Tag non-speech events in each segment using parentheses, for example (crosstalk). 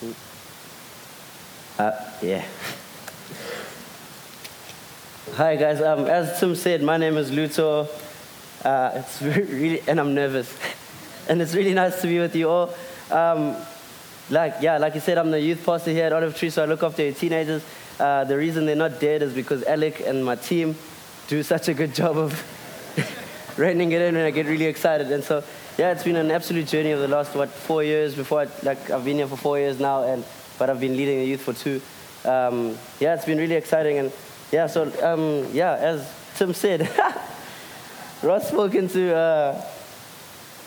Two. Uh, yeah. Hi guys. Um, as Tim said, my name is Luto. Uh, it's (laughs) really, and I'm nervous, (laughs) and it's really nice to be with you all. Um, like yeah, like you said, I'm the youth pastor here at Olive Tree, so I look after your teenagers. Uh, the reason they're not dead is because Alec and my team do such a good job of (laughs) reining it in, and I get really excited. And so yeah, it's been an absolute journey of the last what four years. Before I, like I've been here for four years now, and but I've been leading the youth for two. Um, yeah, it's been really exciting, and yeah, so um, yeah, as Tim said, (laughs) Ross spoke into uh,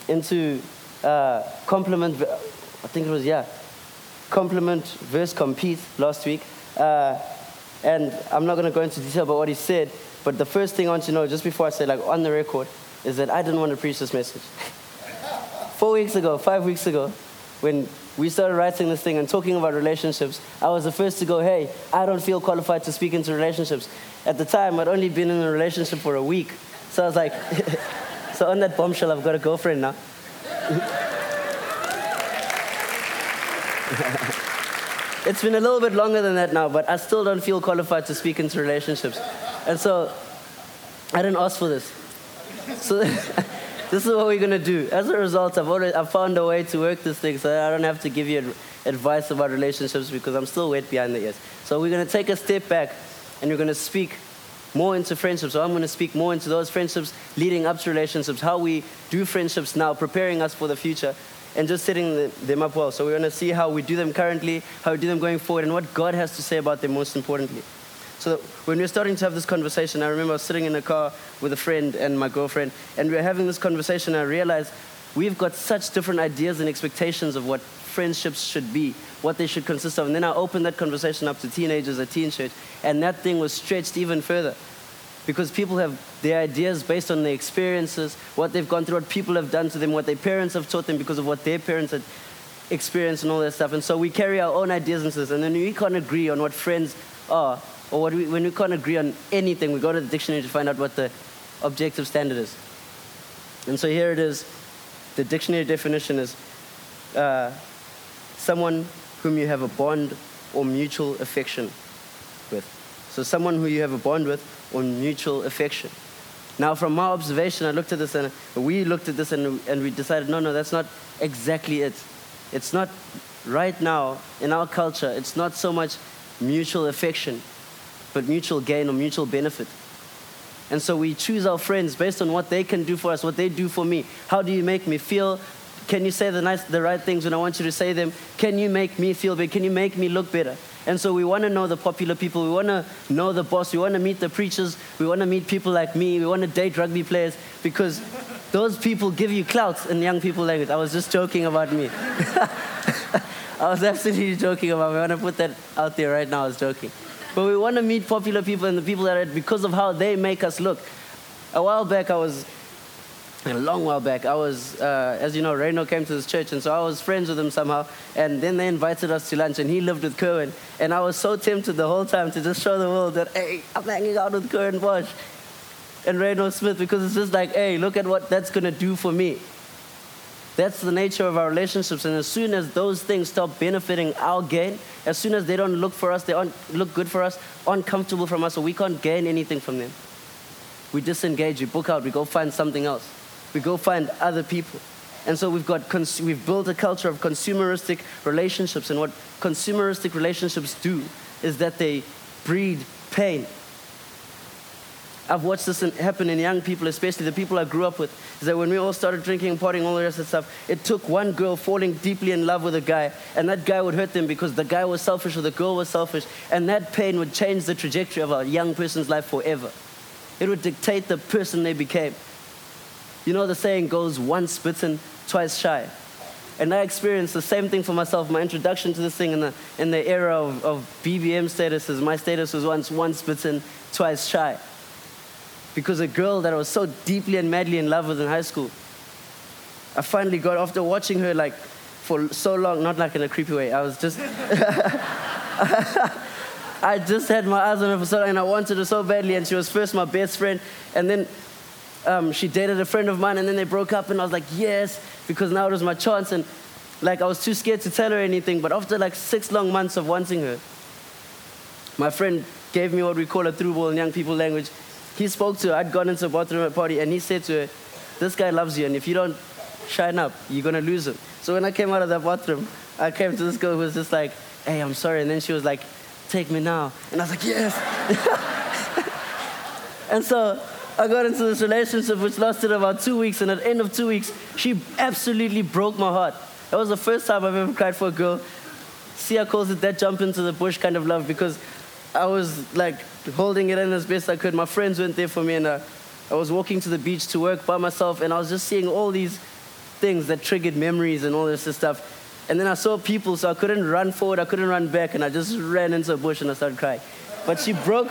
into uh, compliment. I think it was yeah, compliment versus compete last week. Uh, and I'm not going to go into detail about what he said, but the first thing I want to know, just before I say like on the record, is that I didn't want to preach this message. (laughs) Four weeks ago, five weeks ago, when we started writing this thing and talking about relationships, I was the first to go, hey, I don't feel qualified to speak into relationships. At the time, I'd only been in a relationship for a week. So I was like, (laughs) so on that bombshell, I've got a girlfriend now. (laughs) it's been a little bit longer than that now, but I still don't feel qualified to speak into relationships. And so I didn't ask for this. So (laughs) this is what we're going to do. As a result, I've, already, I've found a way to work this thing so I don't have to give you advice about relationships because I'm still wet behind the ears. So we're going to take a step back and we're going to speak more into friendships. So I'm going to speak more into those friendships leading up to relationships, how we do friendships now, preparing us for the future, and just setting them up well. So we're going to see how we do them currently, how we do them going forward, and what God has to say about them most importantly. So when we were starting to have this conversation, I remember I was sitting in a car with a friend and my girlfriend, and we were having this conversation. I realized we've got such different ideas and expectations of what friendships should be, what they should consist of. And then I opened that conversation up to teenagers at Teen Church, and that thing was stretched even further. Because people have their ideas based on their experiences, what they've gone through, what people have done to them, what their parents have taught them because of what their parents had experienced and all that stuff. And so we carry our own ideas into this. And then we can't agree on what friends are or we, when we can't agree on anything, we go to the dictionary to find out what the objective standard is. And so here it is. The dictionary definition is uh, someone whom you have a bond or mutual affection with. So someone who you have a bond with or mutual affection. Now, from my observation, I looked at this and we looked at this and, and we decided, no, no, that's not exactly it. It's not right now in our culture, it's not so much mutual affection, but mutual gain or mutual benefit. And so we choose our friends based on what they can do for us, what they do for me. How do you make me feel? Can you say the, nice, the right things when I want you to say them? Can you make me feel better? Can you make me look better? And so we want to know the popular people. We want to know the boss. We want to meet the preachers. We want to meet people like me. We want to date rugby players because those people give you clout in young people language. I was just joking about me. (laughs) (laughs) I was absolutely joking about. I want to put that out there right now. I was joking. But we want to meet popular people and the people that are because of how they make us look. A while back, I was, a long while back, I was, uh, as you know, Reno came to this church, and so I was friends with him somehow. And then they invited us to lunch, and he lived with Curwin. And I was so tempted the whole time to just show the world that, hey, I'm hanging out with Curwin Bosch and Reno Smith because it's just like, hey, look at what that's going to do for me. That's the nature of our relationships. And as soon as those things stop benefiting our gain, as soon as they don't look for us, they don't look good for us, uncomfortable from us, or we can't gain anything from them, we disengage, we book out, we go find something else. We go find other people. And so we've, got cons- we've built a culture of consumeristic relationships. And what consumeristic relationships do is that they breed pain. I've watched this happen in young people, especially the people I grew up with. Is that when we all started drinking, partying, all the rest of stuff, it took one girl falling deeply in love with a guy, and that guy would hurt them because the guy was selfish or the girl was selfish, and that pain would change the trajectory of a young person's life forever. It would dictate the person they became. You know, the saying goes once bitten, twice shy. And I experienced the same thing for myself. My introduction to this thing in the, in the era of, of BBM statuses, my status was once, once bitten, twice shy because a girl that I was so deeply and madly in love with in high school, I finally got after watching her like for so long, not like in a creepy way. I was just, (laughs) I just had my eyes on her for so long, and I wanted her so badly. And she was first my best friend, and then um, she dated a friend of mine, and then they broke up, and I was like, yes, because now it was my chance. And like I was too scared to tell her anything. But after like six long months of wanting her, my friend gave me what we call a through ball in young people language. He spoke to her. I'd gone into the bathroom at party, and he said to her, "This guy loves you, and if you don't shine up, you're gonna lose him." So when I came out of that bathroom, I came to this girl who was just like, "Hey, I'm sorry," and then she was like, "Take me now," and I was like, "Yes." (laughs) and so I got into this relationship which lasted about two weeks, and at the end of two weeks, she absolutely broke my heart. That was the first time I've ever cried for a girl. Sia calls it that jump into the bush kind of love because I was like holding it in as best I could. My friends weren't there for me, and uh, I was walking to the beach to work by myself, and I was just seeing all these things that triggered memories and all this stuff. And then I saw people, so I couldn't run forward, I couldn't run back, and I just ran into a bush and I started crying. But she broke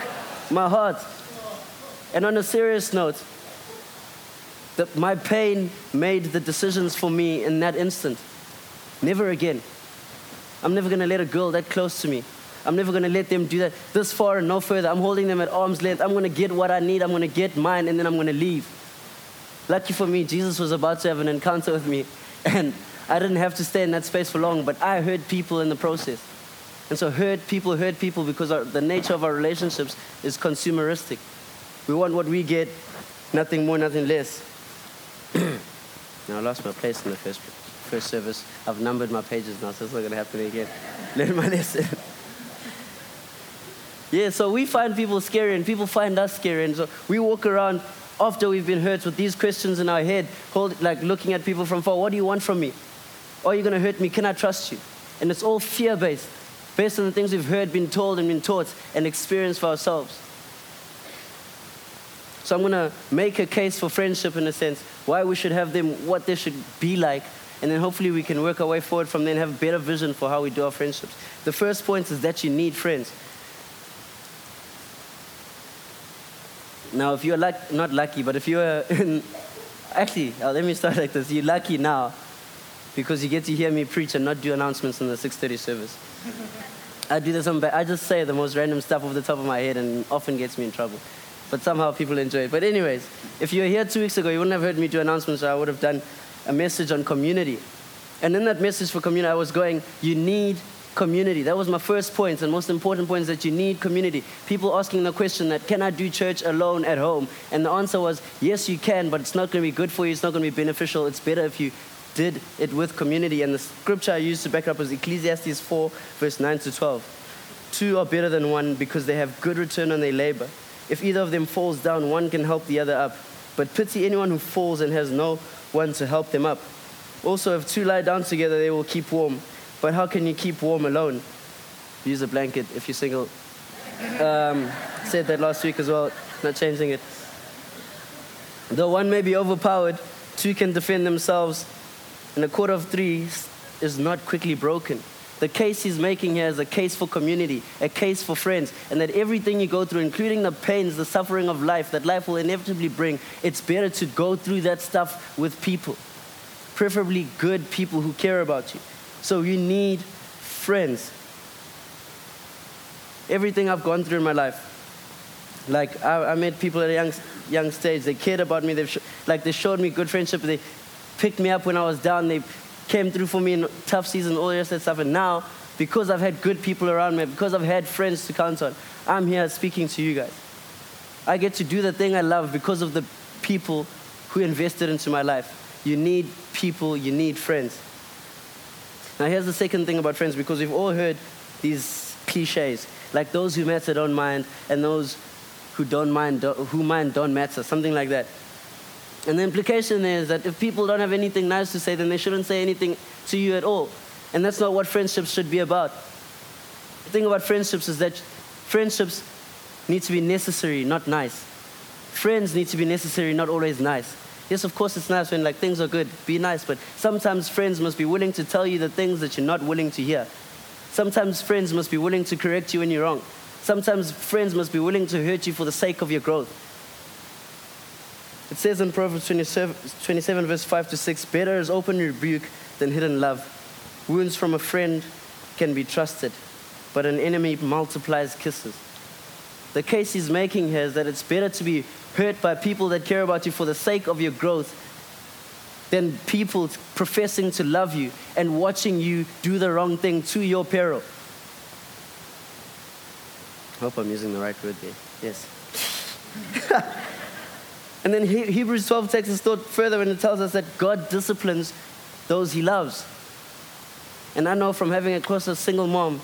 my heart. And on a serious note, that my pain made the decisions for me in that instant. Never again. I'm never gonna let a girl that close to me. I'm never gonna let them do that this far and no further. I'm holding them at arm's length. I'm gonna get what I need. I'm gonna get mine, and then I'm gonna leave. Lucky for me, Jesus was about to have an encounter with me, (laughs) and I didn't have to stay in that space for long, but I hurt people in the process. And so, hurt people hurt people because our, the nature of our relationships is consumeristic. We want what we get, nothing more, nothing less. (clears throat) now, I lost my place in the first, first service. I've numbered my pages now, so it's not going to happen again. (laughs) Learn my lesson. Yeah, so we find people scary, and people find us scary. And so we walk around after we've been hurt with these questions in our head, hold, like looking at people from far. What do you want from me? Are you going to hurt me? Can I trust you? And it's all fear based, based on the things we've heard, been told, and been taught and experienced for ourselves. So I'm going to make a case for friendship in a sense, why we should have them, what they should be like, and then hopefully we can work our way forward from there and have a better vision for how we do our friendships. The first point is that you need friends. Now, if you're luck, not lucky, but if you're in, (laughs) actually, uh, let me start like this. You're lucky now because you get to hear me preach and not do announcements in the 6:30 service. (laughs) I do this on, I just say the most random stuff off the top of my head and often gets me in trouble. But somehow people enjoy it. But anyways, if you were here two weeks ago, you wouldn't have heard me do announcements. So I would have done a message on community. And in that message for community, I was going, you need community. That was my first point and most important point is that you need community. People asking the question that can I do church alone at home? And the answer was yes, you can, but it's not going to be good for you. It's not going to be beneficial. It's better if you did it with community. And the scripture I used to back up was Ecclesiastes 4, verse 9 to 12. Two are better than one because they have good return on their labor. If either of them falls down, one can help the other up. But pity anyone who falls and has no one to help them up. Also, if two lie down together, they will keep warm. But how can you keep warm alone? Use a blanket if you're single. Um, said that last week as well, not changing it. Though one may be overpowered, two can defend themselves, and a cord of three is not quickly broken. The case he's making here is a case for community, a case for friends, and that everything you go through, including the pains, the suffering of life that life will inevitably bring, it's better to go through that stuff with people, preferably good people who care about you. So you need friends. Everything I've gone through in my life, like I, I met people at a young, young stage. They cared about me. They've sh- like they showed me good friendship. They picked me up when I was down. They came through for me in tough seasons, all the that stuff. And now, because I've had good people around me, because I've had friends to count on, I'm here speaking to you guys. I get to do the thing I love because of the people who invested into my life. You need people, you need friends. Now, here's the second thing about friends because we've all heard these cliches like those who matter don't mind, and those who don't mind, who mind don't matter, something like that. And the implication is that if people don't have anything nice to say, then they shouldn't say anything to you at all. And that's not what friendships should be about. The thing about friendships is that friendships need to be necessary, not nice. Friends need to be necessary, not always nice. Yes, of course, it's nice when like things are good, be nice, but sometimes friends must be willing to tell you the things that you're not willing to hear. Sometimes friends must be willing to correct you when you're wrong. Sometimes friends must be willing to hurt you for the sake of your growth. It says in Proverbs 27, 27 verse 5 to 6 Better is open rebuke than hidden love. Wounds from a friend can be trusted, but an enemy multiplies kisses. The case he's making here is that it's better to be hurt by people that care about you for the sake of your growth than people professing to love you and watching you do the wrong thing to your peril. I hope I'm using the right word there. Yes. (laughs) and then Hebrews 12 takes us thought further and it tells us that God disciplines those he loves. And I know from having a close single mom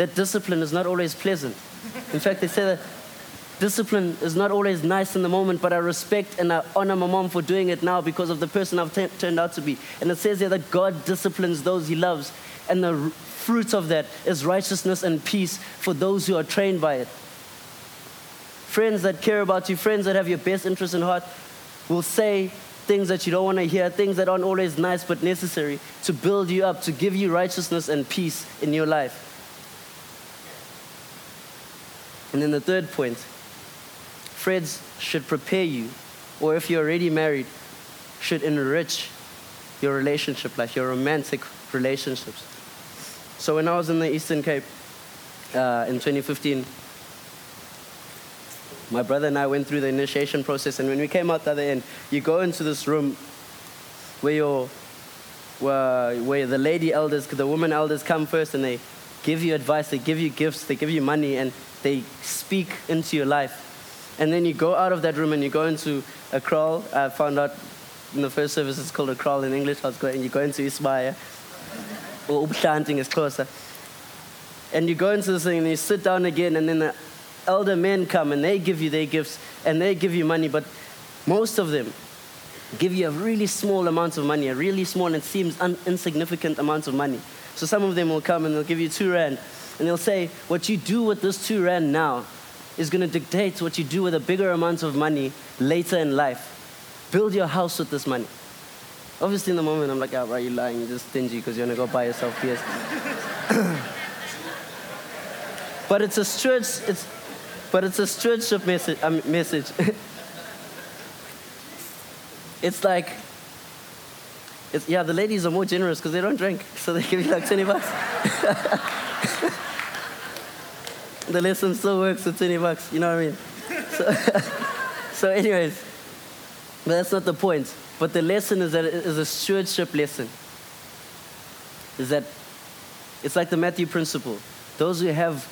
that discipline is not always pleasant. In fact, they say that discipline is not always nice in the moment, but I respect and I honor my mom for doing it now because of the person I've t- turned out to be. And it says here that God disciplines those he loves, and the fruit of that is righteousness and peace for those who are trained by it. Friends that care about you, friends that have your best interest in heart, will say things that you don't want to hear, things that aren't always nice but necessary to build you up, to give you righteousness and peace in your life. And then the third point friends should prepare you, or if you're already married, should enrich your relationship life, your romantic relationships. So when I was in the Eastern Cape uh, in 2015, my brother and I went through the initiation process, and when we came out the other end, you go into this room where your where, where the lady elders, the woman elders come first, and they give you advice, they give you gifts, they give you money, and they speak into your life. And then you go out of that room and you go into a kraal. I found out in the first service it's called a kraal in English. I was going, you go into Ismaya, or Ubshanting is closer. And you go into this thing and you sit down again, and then the elder men come and they give you their gifts and they give you money, but most of them give you a really small amount of money, a really small and seems un- insignificant amount of money. So some of them will come and they'll give you two rand and they'll say, What you do with this two rand now is going to dictate what you do with a bigger amount of money later in life. Build your house with this money. Obviously, in the moment, I'm like, oh, bro, you lying? You're just stingy because you want to go buy yourself PS. (coughs) but it's a stretch. It's, but it's a stewardship message. Um, message. (laughs) it's like, it's, yeah, the ladies are more generous because they don't drink, so they give you like 20 bucks. (laughs) the lesson still works for 20 bucks, you know what I mean? So, (laughs) so anyways, but that's not the point. But the lesson is that it is a stewardship lesson. Is that it's like the Matthew principle. Those who have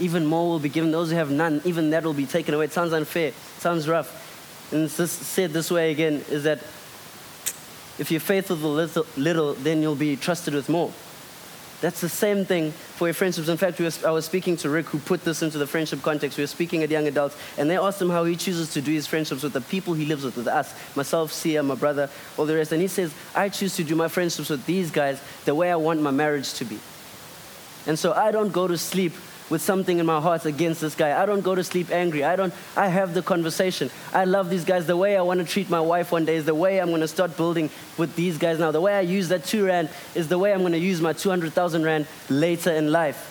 even more will be given. Those who have none, even that will be taken away. It sounds unfair. It sounds rough. And it's just said this way again is that if you're faithful with little, little, then you'll be trusted with more. That's the same thing for your friendships. In fact, I was speaking to Rick, who put this into the friendship context. We were speaking at young adults, and they asked him how he chooses to do his friendships with the people he lives with, with us, myself, Sia, my brother, all the rest. And he says, I choose to do my friendships with these guys the way I want my marriage to be. And so I don't go to sleep with something in my heart against this guy. I don't go to sleep angry. I don't I have the conversation. I love these guys. The way I want to treat my wife one day is the way I'm going to start building with these guys now. The way I use that 2 rand is the way I'm going to use my 200,000 rand later in life.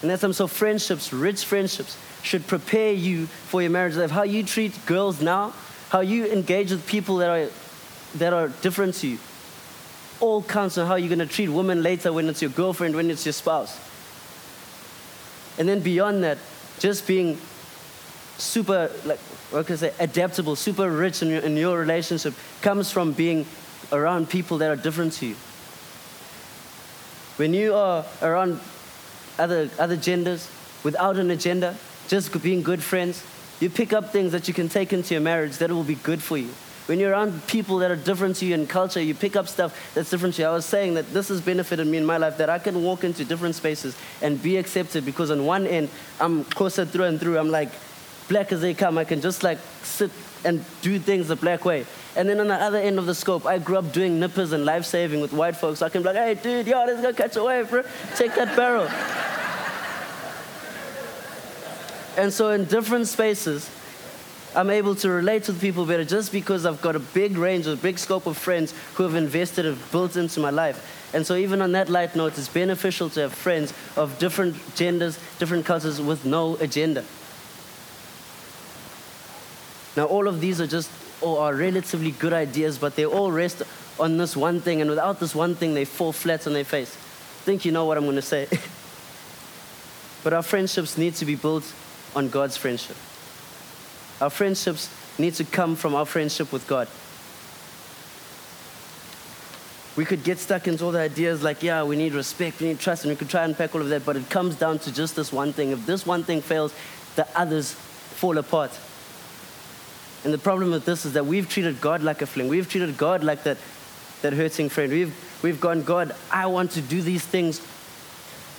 And that's so friendships, rich friendships should prepare you for your marriage life. How you treat girls now, how you engage with people that are that are different to you all counts on how you're going to treat women later when it's your girlfriend, when it's your spouse. And then beyond that, just being super, like, what can I say, adaptable, super rich in your, in your relationship comes from being around people that are different to you. When you are around other, other genders without an agenda, just being good friends, you pick up things that you can take into your marriage that will be good for you. When you're around people that are different to you in culture, you pick up stuff that's different to you. I was saying that this has benefited me in my life that I can walk into different spaces and be accepted because on one end, I'm Xhosa through and through. I'm like, black as they come. I can just like sit and do things the black way. And then on the other end of the scope, I grew up doing nippers and life saving with white folks. So I can be like, hey, dude, yo, let's go catch a wave, bro. Take that barrel. (laughs) and so in different spaces, I'm able to relate with people better just because I've got a big range, a big scope of friends who have invested, and built into my life. And so, even on that light note, it's beneficial to have friends of different genders, different cultures with no agenda. Now, all of these are just or are relatively good ideas, but they all rest on this one thing, and without this one thing, they fall flat on their face. I think you know what I'm going to say. (laughs) but our friendships need to be built on God's friendship. Our friendships need to come from our friendship with God. we could get stuck into all the ideas like, yeah, we need respect, we need trust, and we could try and unpack all of that, but it comes down to just this one thing. If this one thing fails, the others fall apart. And the problem with this is that we've treated God like a fling. We've treated God like that, that hurting friend. We've, we've gone, God, I want to do these things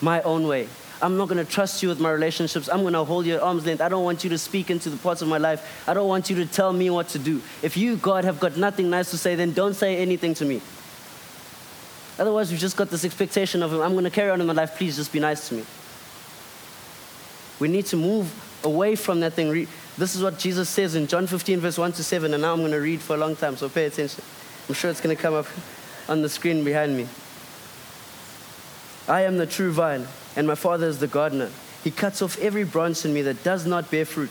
my own way. I'm not going to trust you with my relationships. I'm going to hold you at arm's length. I don't want you to speak into the parts of my life. I don't want you to tell me what to do. If you, God, have got nothing nice to say, then don't say anything to me. Otherwise, we've just got this expectation of, Him. I'm going to carry on in my life, please just be nice to me. We need to move away from that thing. This is what Jesus says in John 15, verse 1 to 7, and now I'm going to read for a long time, so pay attention. I'm sure it's going to come up on the screen behind me. I am the true vine, and my Father is the gardener. He cuts off every branch in me that does not bear fruit,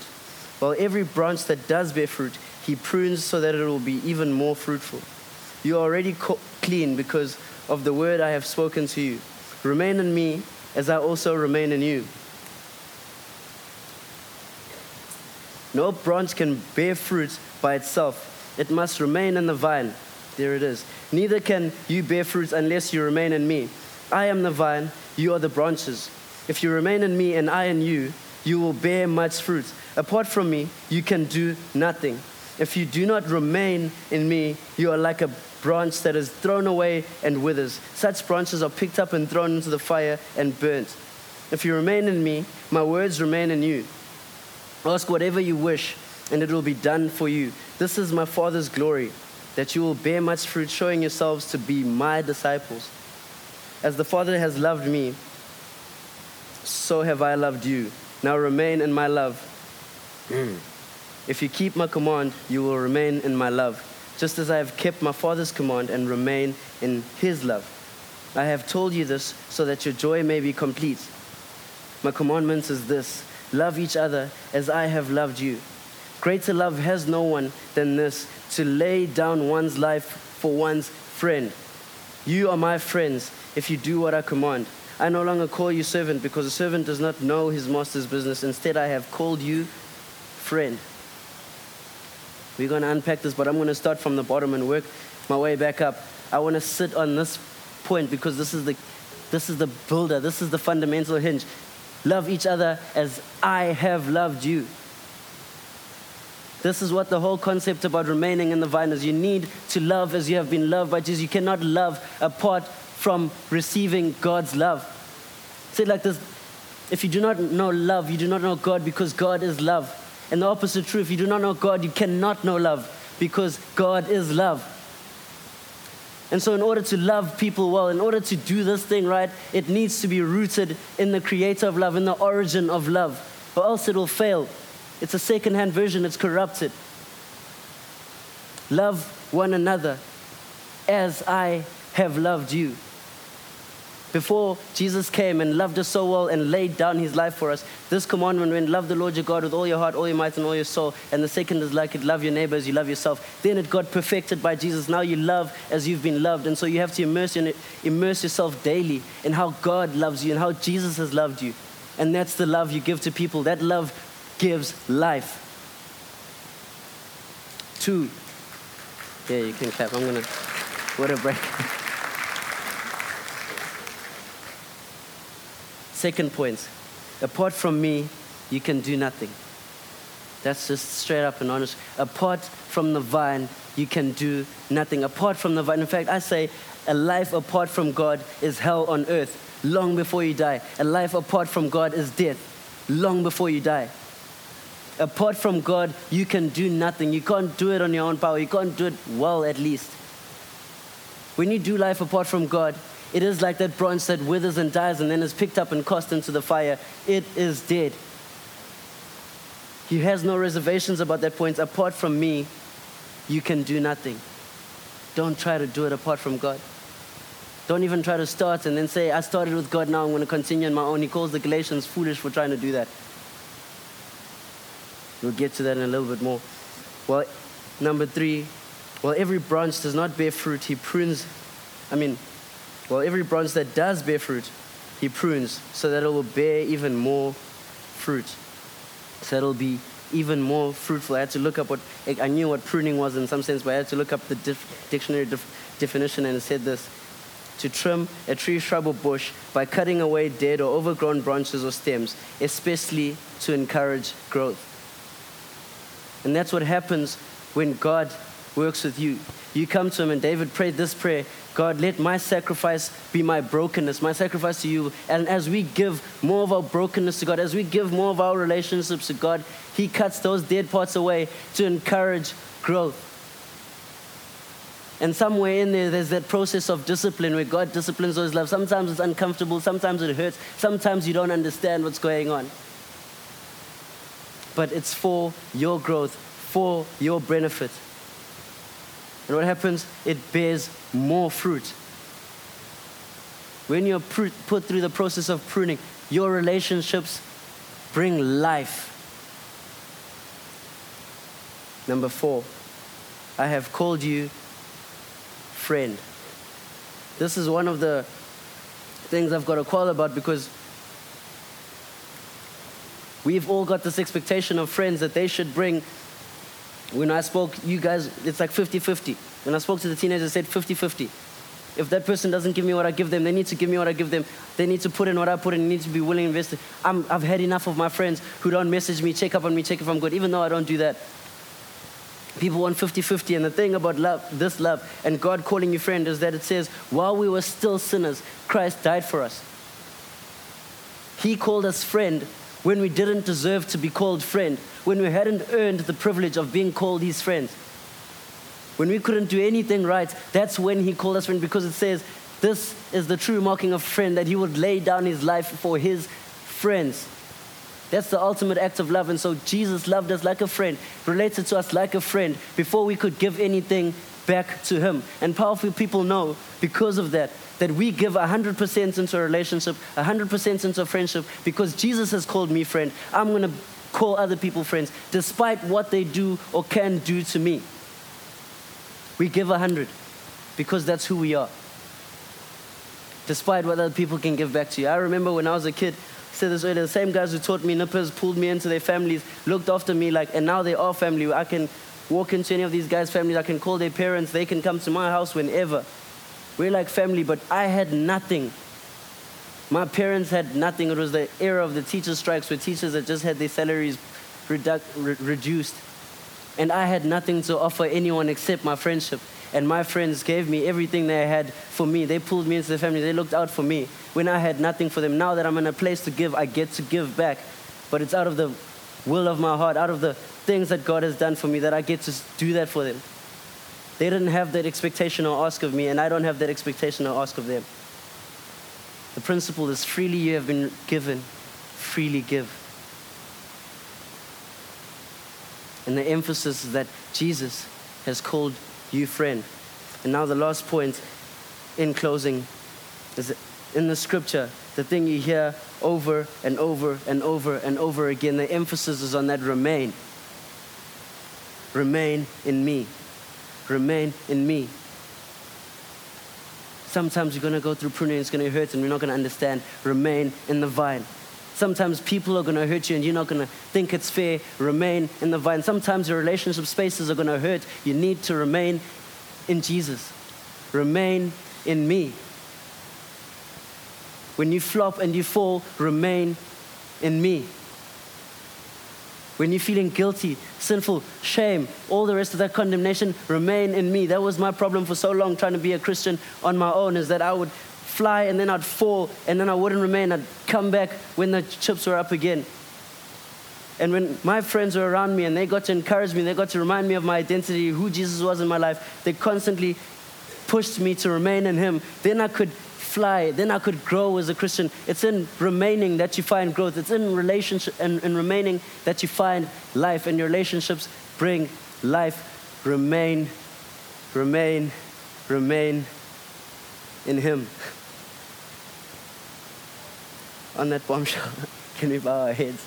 while every branch that does bear fruit, he prunes so that it will be even more fruitful. You are already co- clean because of the word I have spoken to you. Remain in me as I also remain in you. No branch can bear fruit by itself, it must remain in the vine. There it is. Neither can you bear fruit unless you remain in me. I am the vine, you are the branches. If you remain in me and I in you, you will bear much fruit. Apart from me, you can do nothing. If you do not remain in me, you are like a branch that is thrown away and withers. Such branches are picked up and thrown into the fire and burnt. If you remain in me, my words remain in you. Ask whatever you wish, and it will be done for you. This is my Father's glory, that you will bear much fruit, showing yourselves to be my disciples. As the Father has loved me, so have I loved you. Now remain in my love. If you keep my command, you will remain in my love just as I have kept my Father's command and remain in his love. I have told you this so that your joy may be complete. My commandment is this love each other as I have loved you. Greater love has no one than this to lay down one's life for one's friend. You are my friends if you do what I command. I no longer call you servant because a servant does not know his master's business. Instead, I have called you friend. We're going to unpack this, but I'm going to start from the bottom and work my way back up. I want to sit on this point because this is the, this is the builder, this is the fundamental hinge. Love each other as I have loved you. This is what the whole concept about remaining in the vine is. You need to love as you have been loved by Jesus. You cannot love apart from receiving God's love. Say it like this if you do not know love, you do not know God because God is love. And the opposite true. If you do not know God, you cannot know love because God is love. And so, in order to love people well, in order to do this thing right, it needs to be rooted in the creator of love, in the origin of love, or else it will fail. It's a second hand version, it's corrupted. Love one another as I have loved you before Jesus came and loved us so well and laid down his life for us, this commandment went, love the Lord your God with all your heart, all your might, and all your soul. And the second is like it, love your neighbor as you love yourself. Then it got perfected by Jesus. Now you love as you've been loved. And so you have to immerse, in it, immerse yourself daily in how God loves you and how Jesus has loved you. And that's the love you give to people. That love gives life. Two. Yeah, you can clap. I'm going to. What a break. (laughs) Second point apart from me, you can do nothing. That's just straight up and honest. Apart from the vine, you can do nothing. Apart from the vine, in fact, I say a life apart from God is hell on earth long before you die. A life apart from God is death long before you die. Apart from God, you can do nothing. You can't do it on your own power. You can't do it well, at least. When you do life apart from God, it is like that branch that withers and dies and then is picked up and cast into the fire. It is dead. He has no reservations about that point. Apart from me, you can do nothing. Don't try to do it apart from God. Don't even try to start and then say, I started with God, now I'm going to continue on my own. He calls the Galatians foolish for trying to do that. We'll get to that in a little bit more. Well, number three, well, every branch does not bear fruit, he prunes, I mean, well, every branch that does bear fruit, he prunes so that it will bear even more fruit, so that it will be even more fruitful. I had to look up what, I knew what pruning was in some sense, but I had to look up the dif- dictionary dif- definition and it said this to trim a tree, shrub, or bush by cutting away dead or overgrown branches or stems, especially to encourage growth. And that's what happens when God works with you. You come to Him, and David prayed this prayer God, let my sacrifice be my brokenness, my sacrifice to you. And as we give more of our brokenness to God, as we give more of our relationships to God, He cuts those dead parts away to encourage growth. And somewhere in there, there's that process of discipline where God disciplines those love. Sometimes it's uncomfortable, sometimes it hurts, sometimes you don't understand what's going on. But it's for your growth, for your benefit. And what happens? It bears more fruit. When you're put through the process of pruning, your relationships bring life. Number four, I have called you friend. This is one of the things I've got to call about because we've all got this expectation of friends that they should bring when I spoke, you guys, it's like 50 50. When I spoke to the teenagers, I said 50 50. If that person doesn't give me what I give them, they need to give me what I give them. They need to put in what I put in. They need to be willing to invest. i have had enough of my friends who don't message me, check up on me, check if I'm good, even though I don't do that. People want 50 50. And the thing about love, this love, and God calling you friend, is that it says, while we were still sinners, Christ died for us. He called us friend when we didn't deserve to be called friend, when we hadn't earned the privilege of being called his friends. When we couldn't do anything right, that's when he called us friends because it says, This is the true marking of friend, that he would lay down his life for his friends. That's the ultimate act of love. And so Jesus loved us like a friend, related to us like a friend, before we could give anything back to him. And powerful people know because of that that we give 100% into a relationship, 100% into a friendship, because Jesus has called me friend. I'm going to call other people friends, despite what they do or can do to me. We give 100 because that's who we are. Despite what other people can give back to you. I remember when I was a kid, I said this earlier, the same guys who taught me nippers, pulled me into their families, looked after me like, and now they are family. I can walk into any of these guys' families, I can call their parents, they can come to my house whenever. We're like family, but I had nothing. My parents had nothing. It was the era of the teacher strikes where teachers had just had their salaries re- reduced. And I had nothing to offer anyone except my friendship. And my friends gave me everything they had for me. They pulled me into the family. They looked out for me when I had nothing for them. Now that I'm in a place to give, I get to give back. But it's out of the will of my heart, out of the things that God has done for me, that I get to do that for them. They didn't have that expectation or ask of me, and I don't have that expectation or ask of them. The principle is freely you have been given, freely give. And the emphasis is that Jesus has called you friend. And now the last point in closing is in the scripture, the thing you hear over and over and over and over again, the emphasis is on that remain. Remain in me remain in me. Sometimes you're going to go through pruning, it's going to hurt, and you're not going to understand. Remain in the vine. Sometimes people are going to hurt you and you're not going to think it's fair. Remain in the vine. Sometimes your relationship spaces are going to hurt. You need to remain in Jesus. Remain in me. When you flop and you fall, remain in me when you're feeling guilty, sinful, shame, all the rest of that condemnation remain in me. That was my problem for so long trying to be a Christian on my own, is that I would fly and then I'd fall and then I wouldn't remain. I'd come back when the chips were up again. And when my friends were around me and they got to encourage me, they got to remind me of my identity, who Jesus was in my life, they constantly pushed me to remain in Him. Then I could fly, then I could grow as a Christian. It's in remaining that you find growth. It's in relationship and in remaining that you find life, and your relationships bring life. Remain, remain, remain in Him. (laughs) On that bombshell, (laughs) can we bow our heads?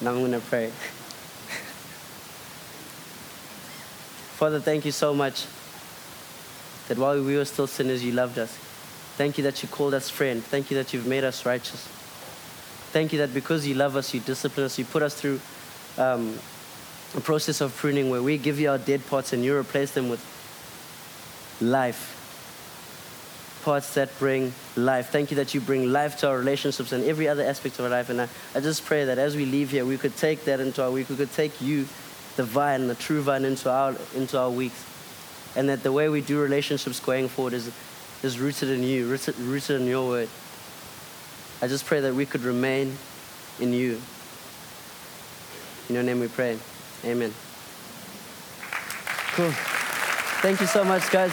Now I'm going to pray. (laughs) Father, thank you so much that while we were still sinners, you loved us. Thank you that you called us friend. Thank you that you've made us righteous. Thank you that because you love us, you discipline us, you put us through um, a process of pruning where we give you our dead parts and you replace them with life. Parts that bring life. Thank you that you bring life to our relationships and every other aspect of our life. And I, I just pray that as we leave here, we could take that into our week. We could take you, the vine, the true vine, into our, into our weeks. And that the way we do relationships going forward is, is rooted in you, rooted, rooted in your word. I just pray that we could remain in you. In your name we pray. Amen. Cool. Thank you so much, guys.